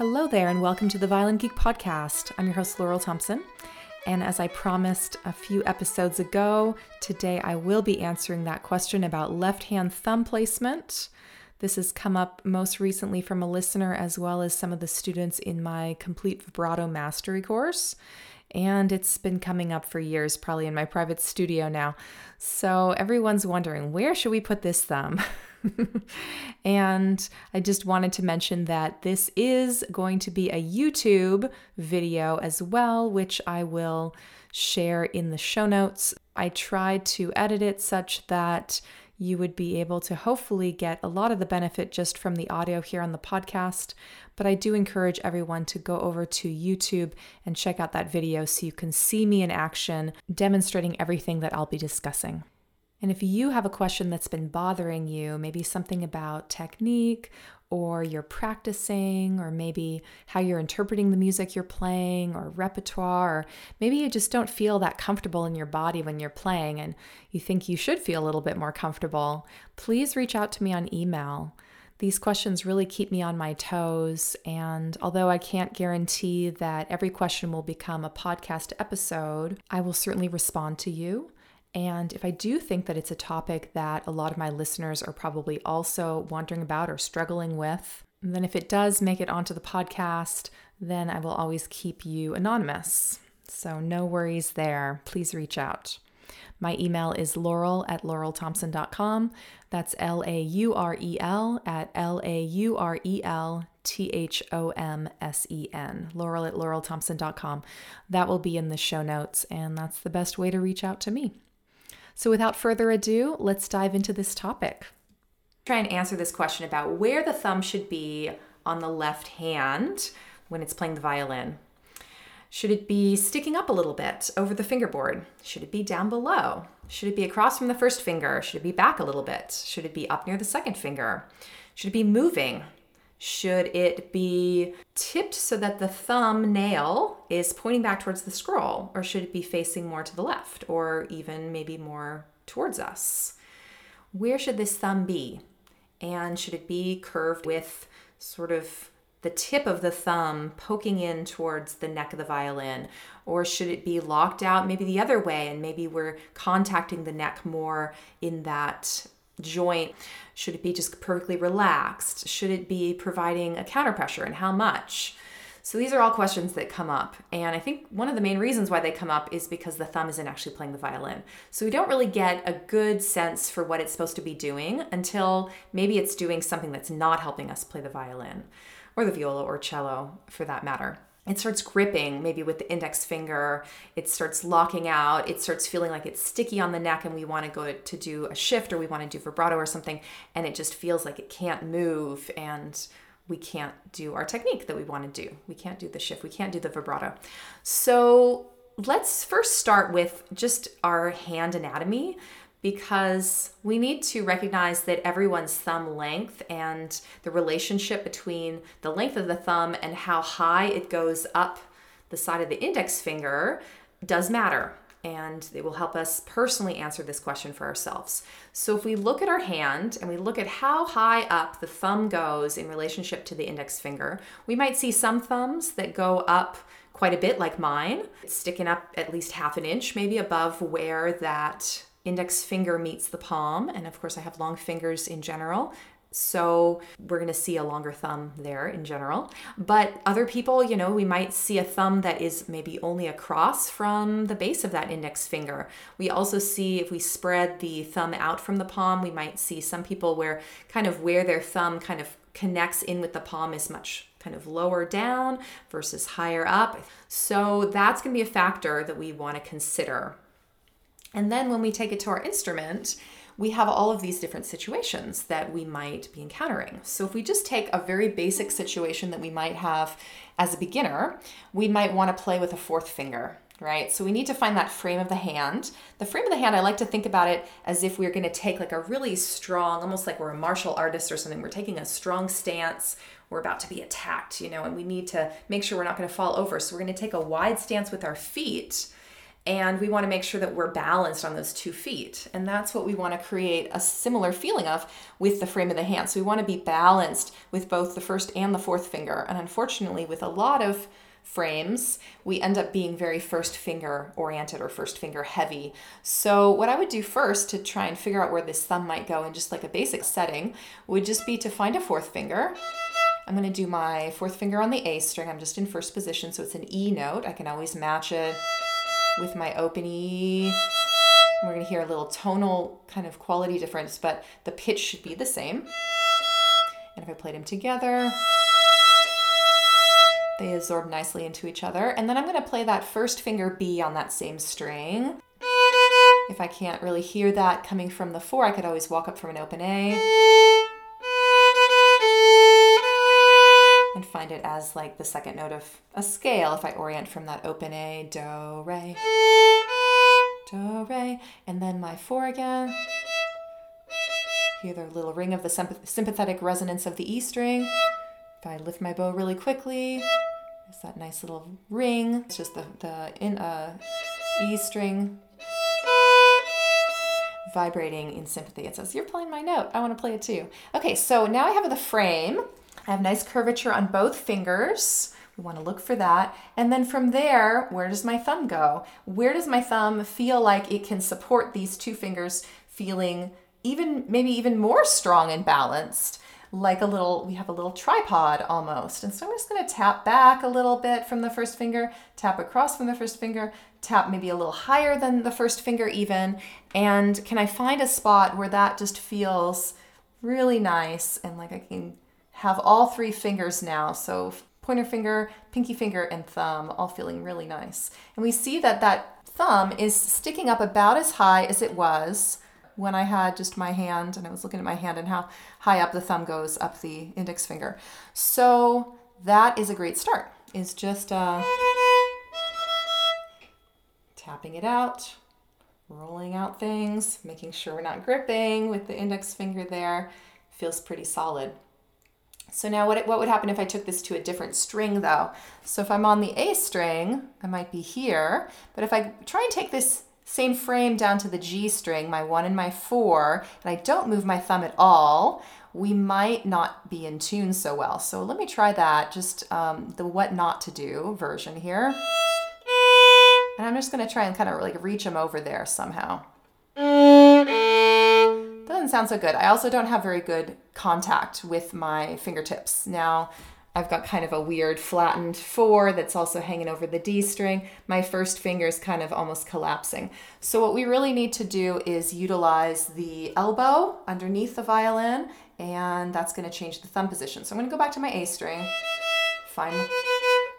Hello there, and welcome to the Violin Geek Podcast. I'm your host, Laurel Thomsen. And as I promised a few episodes ago, today I will be answering that question about left hand thumb placement. This has come up most recently from a listener as well as some of the students in my complete vibrato mastery course. And it's been coming up for years, probably in my private studio now. So everyone's wondering where should we put this thumb? and I just wanted to mention that this is going to be a YouTube video as well, which I will share in the show notes. I tried to edit it such that you would be able to hopefully get a lot of the benefit just from the audio here on the podcast. But I do encourage everyone to go over to YouTube and check out that video so you can see me in action demonstrating everything that I'll be discussing. And if you have a question that's been bothering you, maybe something about technique or you're practicing, or maybe how you're interpreting the music you're playing, or repertoire, or maybe you just don't feel that comfortable in your body when you're playing and you think you should feel a little bit more comfortable, please reach out to me on email. These questions really keep me on my toes, and although I can't guarantee that every question will become a podcast episode, I will certainly respond to you. And if I do think that it's a topic that a lot of my listeners are probably also wondering about or struggling with, then if it does make it onto the podcast, then I will always keep you anonymous. So no worries there. Please reach out. My email is laurel at laurelthomsen.com. That's L A U R E L at L A U R E L T H O M S E N. Laurel at laurelthomsen.com. That will be in the show notes, and that's the best way to reach out to me. So, without further ado, let's dive into this topic. Try and answer this question about where the thumb should be on the left hand when it's playing the violin. Should it be sticking up a little bit over the fingerboard? Should it be down below? Should it be across from the first finger? Should it be back a little bit? Should it be up near the second finger? Should it be moving? Should it be tipped so that the thumb nail is pointing back towards the scroll? Or should it be facing more to the left or even maybe more towards us? Where should this thumb be? And should it be curved with sort of the tip of the thumb poking in towards the neck of the violin? Or should it be locked out maybe the other way and maybe we're contacting the neck more in that joint? Should it be just perfectly relaxed? Should it be providing a counter pressure and how much? So these are all questions that come up. And I think one of the main reasons why they come up is because the thumb isn't actually playing the violin. So we don't really get a good sense for what it's supposed to be doing until maybe it's doing something that's not helping us play the violin or the viola or cello for that matter it starts gripping maybe with the index finger. It starts locking out. It starts feeling like it's sticky on the neck and we want to go to do a shift or we want to do vibrato or something and it just feels like it can't move and we can't do our technique that we want to do. We can't do the shift. We can't do the vibrato. So let's first start with just our hand anatomy because we need to recognize that everyone's thumb length and the relationship between the length of the thumb and how high it goes up the side of the index finger does matter. And it will help us personally answer this question for ourselves. So, if we look at our hand and we look at how high up the thumb goes in relationship to the index finger, we might see some thumbs that go up quite a bit, like mine, sticking up at least half an inch, maybe above where that index finger meets the palm. And of course, I have long fingers in general. So we're going to see a longer thumb there in general. But other people, you know, we might see a thumb that is maybe only across from the base of that index finger. We also see if we spread the thumb out from the palm, we might see some people where kind of where their thumb kind of connects in with the palm is much kind of lower down versus higher up. So that's going to be a factor that we want to consider and then when we take it to our instrument, we have all of these different situations that we might be encountering. So, if we just take a very basic situation that we might have as a beginner, we might want to play with a fourth finger, right? So, we need to find that frame of the hand. The frame of the hand, I like to think about it as if we're going to take like a really strong, almost like we're a martial artist or something. We're taking a strong stance. We're about to be attacked, you know, and we need to make sure we're not going to fall over. So, we're going to take a wide stance with our feet and we want to make sure that we're balanced on those two feet. And that's what we want to create a similar feeling of with the frame of the hand. So we want to be balanced with both the first and the fourth finger. And unfortunately, with a lot of frames, we end up being very first finger oriented or first finger heavy. So, what I would do first to try and figure out where this thumb might go in just like a basic setting would just be to find a fourth finger. I'm going to do my fourth finger on the A string. I'm just in first position, so it's an E note. I can always match it with my open E. we're going to hear a little tonal kind of quality difference, but the pitch should be the same. And if I played them together, they absorb nicely into each other. And then I'm going to play that first finger B on that same string. If I can't really hear that coming from the four, I could always walk up from an open A find it as like the second note of a scale if I orient from that open A, do, re, do, re, and then my four again. Hear the little ring of the sympathetic resonance of the E string. If I lift my bow really quickly, it's that nice little ring. It's just the, the in, uh, E string vibrating in sympathy. It says, You're playing my note. I want to play it too. Okay, so now I have the frame. I have nice curvature on both fingers. We want to look for that. And then from there, where does my thumb go? Where does my thumb feel like it can support these two fingers feeling even maybe even more strong and balanced? like a little, we have a little tripod almost. And so I'm just going to tap back a little bit from the first finger, tap across from the first finger, tap maybe a little higher than the first finger even. And can I find a spot where that just feels really nice and like I can have all three fingers now. So pointer finger, pinky finger, and thumb all feeling really nice. And we see that that thumb is sticking up about as high as it was when I had just my hand and I was looking at my hand and how high up the thumb goes up the index finger. So that is a great start. Is just uh, tapping it out, rolling out things, making sure we're not gripping with the index finger there. Feels pretty solid. So now what, what would happen if I took this to a different string though? So if I'm on the A string, I might be here, but if I try and take this same frame down to the G string, my one and my four, and I don't move my thumb at all, we might not be in tune so well. So let me try that, just um, the what not to do version here. And I'm just gonna try and kind of like reach them over there somehow. Doesn't sound so good. I also don't have very good contact with my fingertips. Now, I've got kind of a weird flattened four that's also hanging over the D string. My first finger is kind of almost collapsing. So what we really need to do is utilize the elbow underneath the violin and that's gonna change the thumb position. So I'm gonna go back to my A string, find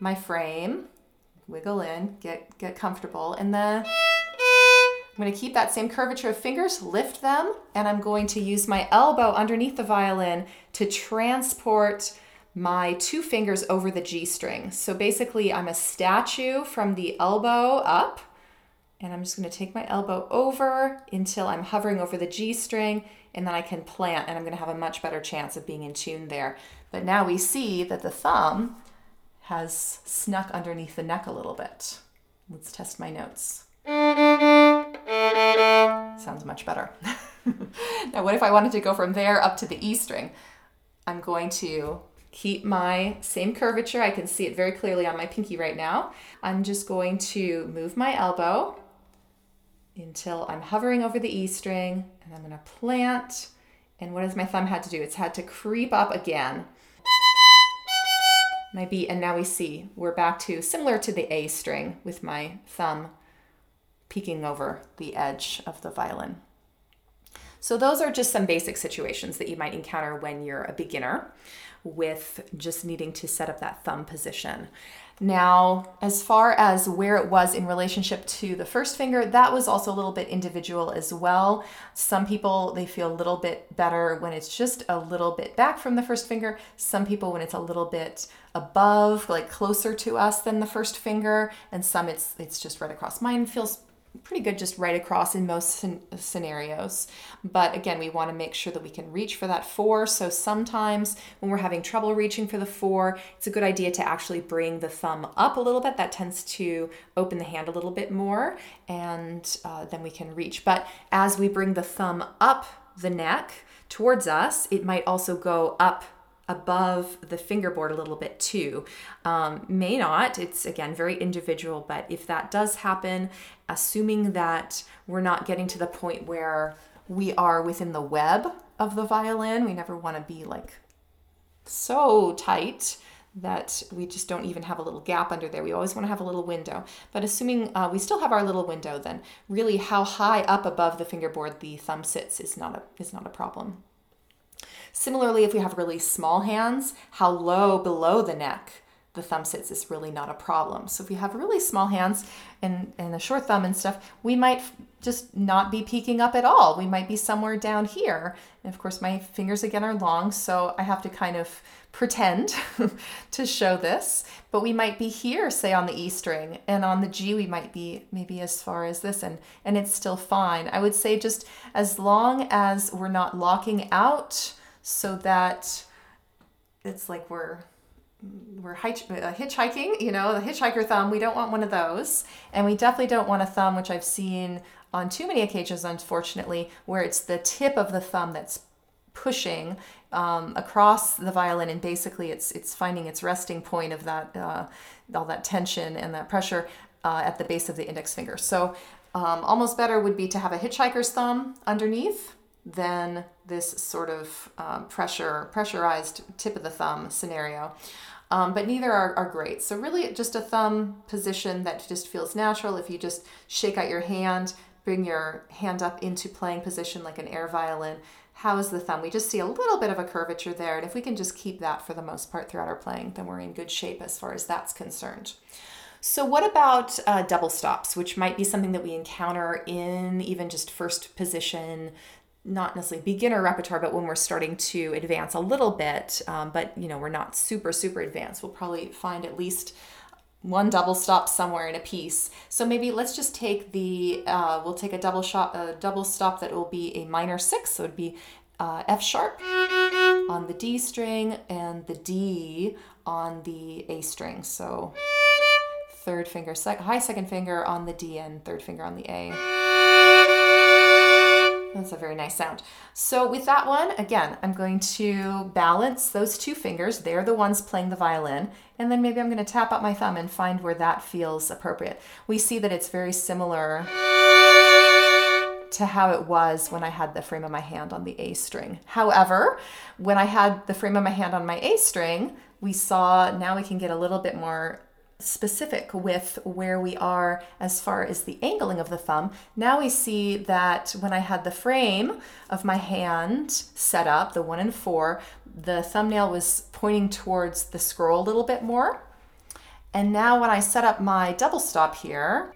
my frame, wiggle in, get, get comfortable, and then I'm going to keep that same curvature of fingers, lift them, and I'm going to use my elbow underneath the violin to transport my two fingers over the G string. So basically, I'm a statue from the elbow up, and I'm just going to take my elbow over until I'm hovering over the G string, and then I can plant, and I'm going to have a much better chance of being in tune there. But now we see that the thumb has snuck underneath the neck a little bit. Let's test my notes. Sounds much better. now, what if I wanted to go from there up to the E string? I'm going to keep my same curvature. I can see it very clearly on my pinky right now. I'm just going to move my elbow until I'm hovering over the E string and I'm going to plant. And what has my thumb had to do? It's had to creep up again. My B, and now we see we're back to similar to the A string with my thumb peeking over the edge of the violin. So, those are just some basic situations that you might encounter when you're a beginner with just needing to set up that thumb position. Now, as far as where it was in relationship to the first finger, that was also a little bit individual as well. Some people they feel a little bit better when it's just a little bit back from the first finger. Some people when it's a little bit above, like closer to us than the first finger, and some it's it's just right across. Mine feels pretty good just right across in most scenarios. But again, we want to make sure that we can reach for that four. So sometimes when we're having trouble reaching for the four, it's a good idea to actually bring the thumb up a little bit. That tends to open the hand a little bit more, and uh, then we can reach. But as we bring the thumb up the neck towards us, it might also go up above the fingerboard a little bit too. Um, may not, it's again very individual, but if that does happen, assuming that we're not getting to the point where we are within the web of the violin, we never want to be like so tight that we just don't even have a little gap under there. We always want to have a little window. But assuming uh, we still have our little window, then really how high up above the fingerboard the thumb sits is not a is not a problem. Similarly, if we have really small hands, how low below the neck the thumb sits is really not a problem. So if we have really small hands and, and a short thumb and stuff, we might just not be peeking up at all. We might be somewhere down here. And of course, my fingers again are long, so I have to kind of pretend to show this. But we might be here, say on the E string, and on the G we might be maybe as far as this, and, and it's still fine. I would say just as long as we're not locking out so that it's like we're we're hitch- uh, hitchhiking, you know, the hitchhiker thumb. We don't want one of those. And we definitely don't want a thumb, which I've seen on too many occasions, unfortunately, where it's the tip of the thumb that's pushing um, across the violin, and basically it's it's finding its resting point of that uh, all that tension and that pressure uh, at the base of the index finger. So um, almost better would be to have a hitchhiker's thumb underneath than this sort of um, pressure pressurized tip of the thumb scenario. Um, but neither are, are great. So really just a thumb position that just feels natural. If you just shake out your hand, bring your hand up into playing position like an air violin, how is the thumb? We just see a little bit of a curvature there. And if we can just keep that for the most part throughout our playing, then we're in good shape as far as that's concerned. So, what about uh, double stops, which might be something that we encounter in even just first position not necessarily beginner repertoire, but when we're starting to advance a little bit, um, but you know, we're not super, super advanced, we'll probably find at least one double stop somewhere in a piece. So maybe let's just take the, uh, we'll take a double shot, a double stop that will be a minor six. So it'd be uh, F sharp on the D string and the D on the A string. So third finger, sec- high second finger on the D and third finger on the A. That's a very nice sound. So with that one, again, I'm going to balance those two fingers. They're the ones playing the violin. And then maybe I'm going to tap out my thumb and find where that feels appropriate. We see that it's very similar to how it was when I had the frame of my hand on the A string. However, when I had the frame of my hand on my A string, we saw now we can get a little bit more specific with where we are as far as the angling of the thumb. Now we see that when I had the frame of my hand set up, the one and four, the thumbnail was pointing towards the scroll a little bit more. And now when I set up my double stop here,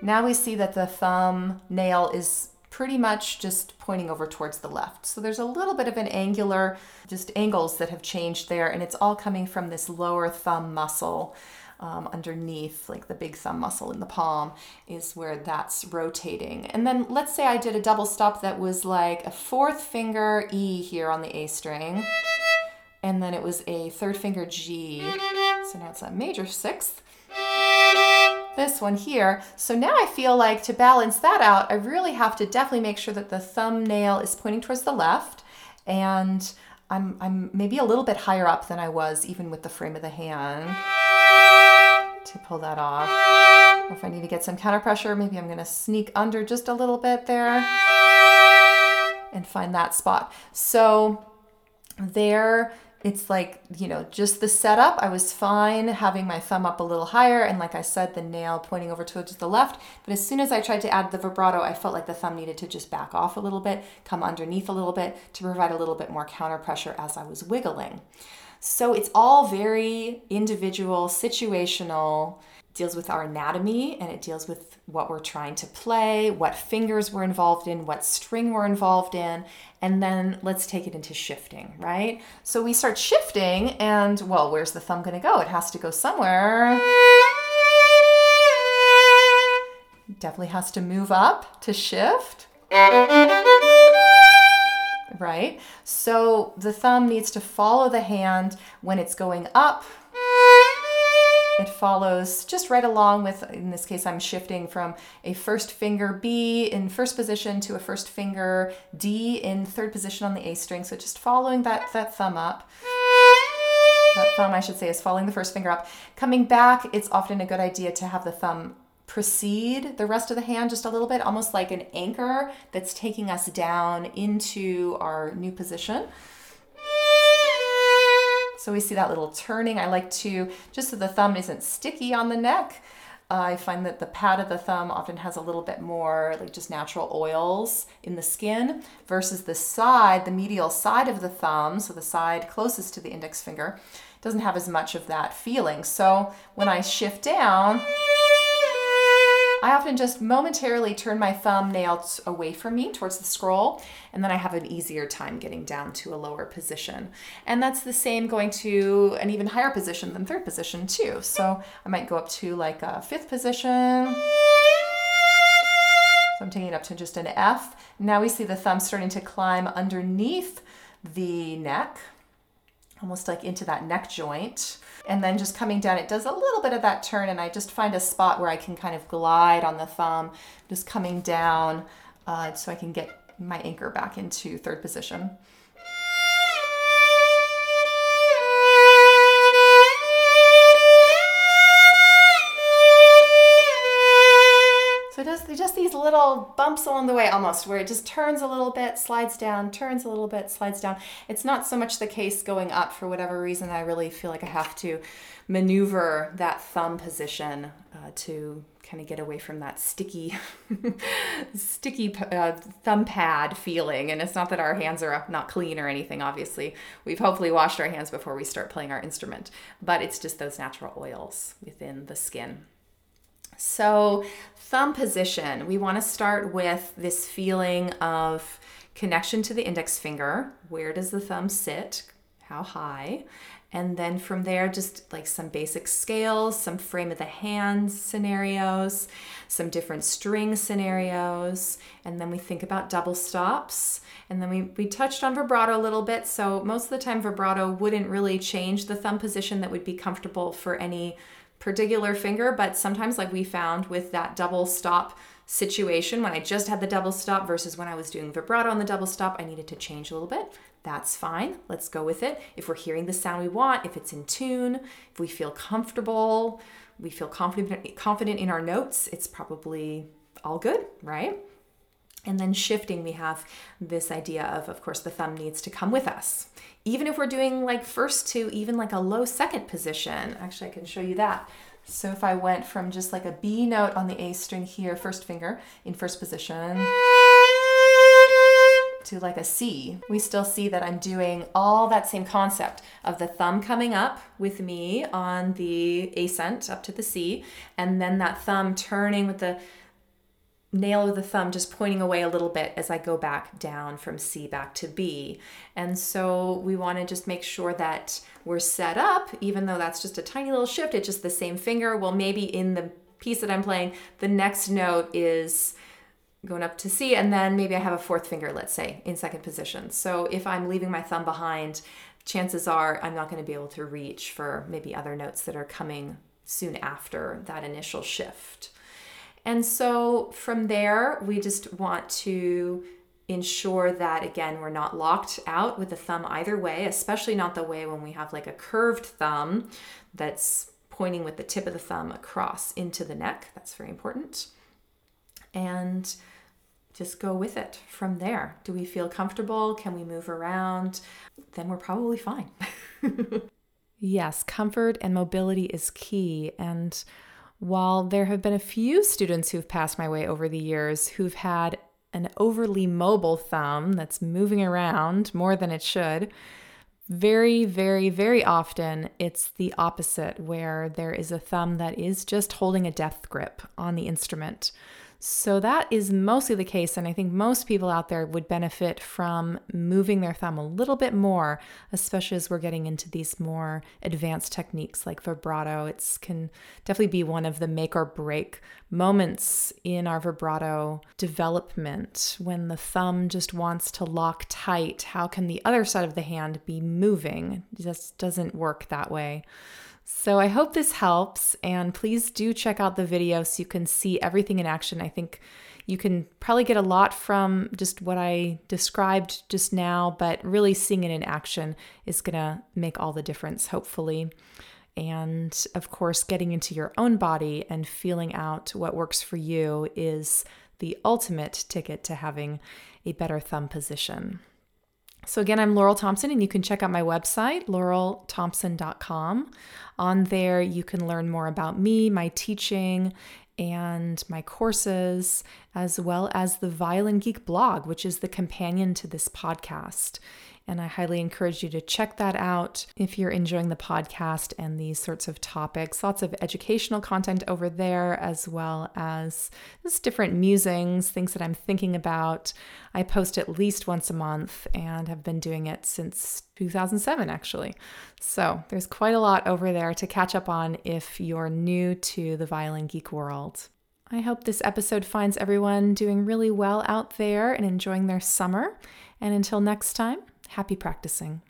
now we see that the thumb nail is pretty much just pointing over towards the left. So there's a little bit of an angular, just angles that have changed there, and it's all coming from this lower thumb muscle. Um, underneath, like the big thumb muscle in the palm, is where that's rotating. And then let's say I did a double stop that was like a fourth finger E here on the A string, and then it was a third finger G. So now it's a major sixth this one here. So now I feel like to balance that out, I really have to definitely make sure that the thumbnail is pointing towards the left and I'm, I'm maybe a little bit higher up than I was even with the frame of the hand to pull that off. Or if I need to get some counter pressure, maybe I'm gonna sneak under just a little bit there and find that spot. So there it's like, you know, just the setup, I was fine having my thumb up a little higher and like I said, the nail pointing over towards the left. But as soon as I tried to add the vibrato, I felt like the thumb needed to just back off a little bit, come underneath a little bit to provide a little bit more counter pressure as I was wiggling. So it's all very individual, situational deals with our anatomy and it deals with what we're trying to play, what fingers we're involved in, what string we're involved in, and then let's take it into shifting, right? So we start shifting, and well, where's the thumb gonna go? It has to go somewhere definitely has to move up to shift. Right? So the thumb needs to follow the hand when it's going up. It follows just right along with, in this case, I'm shifting from a first finger B in first position to a first finger D in third position on the A string. So just following that, that thumb up. That thumb, I should say, is following the first finger up. Coming back, it's often a good idea to have the thumb precede the rest of the hand just a little bit, almost like an anchor that's taking us down into our new position. So we see that little turning. I like to, just so the thumb isn't sticky on the neck, uh, I find that the pad of the thumb often has a little bit more like just natural oils in the skin versus the side, the medial side of the thumb, so the side closest to the index finger, doesn't have as much of that feeling. So when I shift down, I often just momentarily turn my thumbnail away from me towards the scroll, and then I have an easier time getting down to a lower position. And that's the same going to an even higher position than third position, too. So I might go up to like a fifth position. So I'm taking it up to just an F. Now we see the thumb starting to climb underneath the neck, almost like into that neck joint and then just coming down, it does a little bit of that turn, and I just find a spot where I can kind of glide on the thumb, just coming down uh, so I can get my anchor back into third position. So just, just these little bumps along the way almost where it just turns a little bit, slides down, turns a little bit, slides down. It's not so much the case going up for whatever reason. I really feel like I have to maneuver that thumb position uh, to kind of get away from that sticky sticky uh, thumb pad feeling. And it's not that our hands are not clean or anything obviously. We've hopefully washed our hands before we start playing our instrument but it's just those natural oils within the skin. So, thumb position, we want to start with this feeling of connection to the index finger. Where does the thumb sit? How high? And then from there, just like some basic scales, some frame of the hand scenarios, some different string scenarios. And then we think about double stops. And then we, we touched on vibrato a little bit. So most of the time, vibrato wouldn't really change the thumb position that would be comfortable for any particular finger, but sometimes, like we found with that double stop situation, when I just had the double stop versus when I was doing vibrato on the double stop, I needed to change a little bit. That's fine. Let's go with it. If we're hearing the sound we want, if it's in tune, if we feel comfortable, we feel confident confident in our notes, it's probably all good, right? And then shifting, we have this idea of, of course, the thumb needs to come with us. Even if we're doing like first to even like a low second position, actually, I can show you that. So if I went from just like a B note on the A string here, first finger in first position, to like a C, we still see that I'm doing all that same concept of the thumb coming up with me on the ascent up to the C, and then that thumb turning with the nail of the thumb just pointing away a little bit as I go back down from C back to B. And so we want to just make sure that we're set up, even though that's just a tiny little shift, it's just the same finger. Well, maybe in the piece that I'm playing, the next note is going up to C, and then maybe I have a fourth finger, let's say, in second position. So if I'm leaving my thumb behind, chances are I'm not going to be able to reach for maybe other notes that are coming soon after that initial shift. And so from there, we just want to ensure that again we're not locked out with the thumb either way especially not the way when we have like a curved thumb that's pointing with the tip of the thumb across into the neck. That's very important. And just go with it from there. Do we feel comfortable? Can we move around? Then we're probably fine. Yes comfort and mobility is key. And while there have been a few students who've passed my way over the years who've had an overly mobile thumb that's moving around more than it should, very, very, very often it's the opposite, where there is a thumb that is just holding a death grip on the instrument. So that is mostly the case. And I think most people out there would benefit from moving their thumb a little bit more, especially as we're getting into these more advanced techniques like vibrato. It can definitely be one of the make or break moments in our vibrato development when the thumb just wants to lock tight. How can the other side of the hand be moving? It just doesn't work that way. So I hope this helps, and please do check out the video so you can see everything in action. I think you can probably get a lot from just what I described just now, but really seeing it in action is to make all the difference, hopefully. And of course, getting into your own body and feeling out what works for you is the ultimate ticket to having a better thumb position. So, again, I'm Laurel Thomsen, and you can check out my website, laurelthomsen.com. On there, you can learn more about me, my teaching, and my courses, as well as the Violin Geek blog, which is the companion to this podcast. And I highly encourage you to check that out if you're enjoying the podcast and these sorts of topics. Lots of educational content over there, as well as just different musings, things that I'm thinking about. I post at least once a month and have been doing it since 2007, actually. So there's quite a lot over there to catch up on if you're new to the Violin Geek world. I hope this episode finds everyone doing really well out there and enjoying their summer. And until next time, Happy practicing.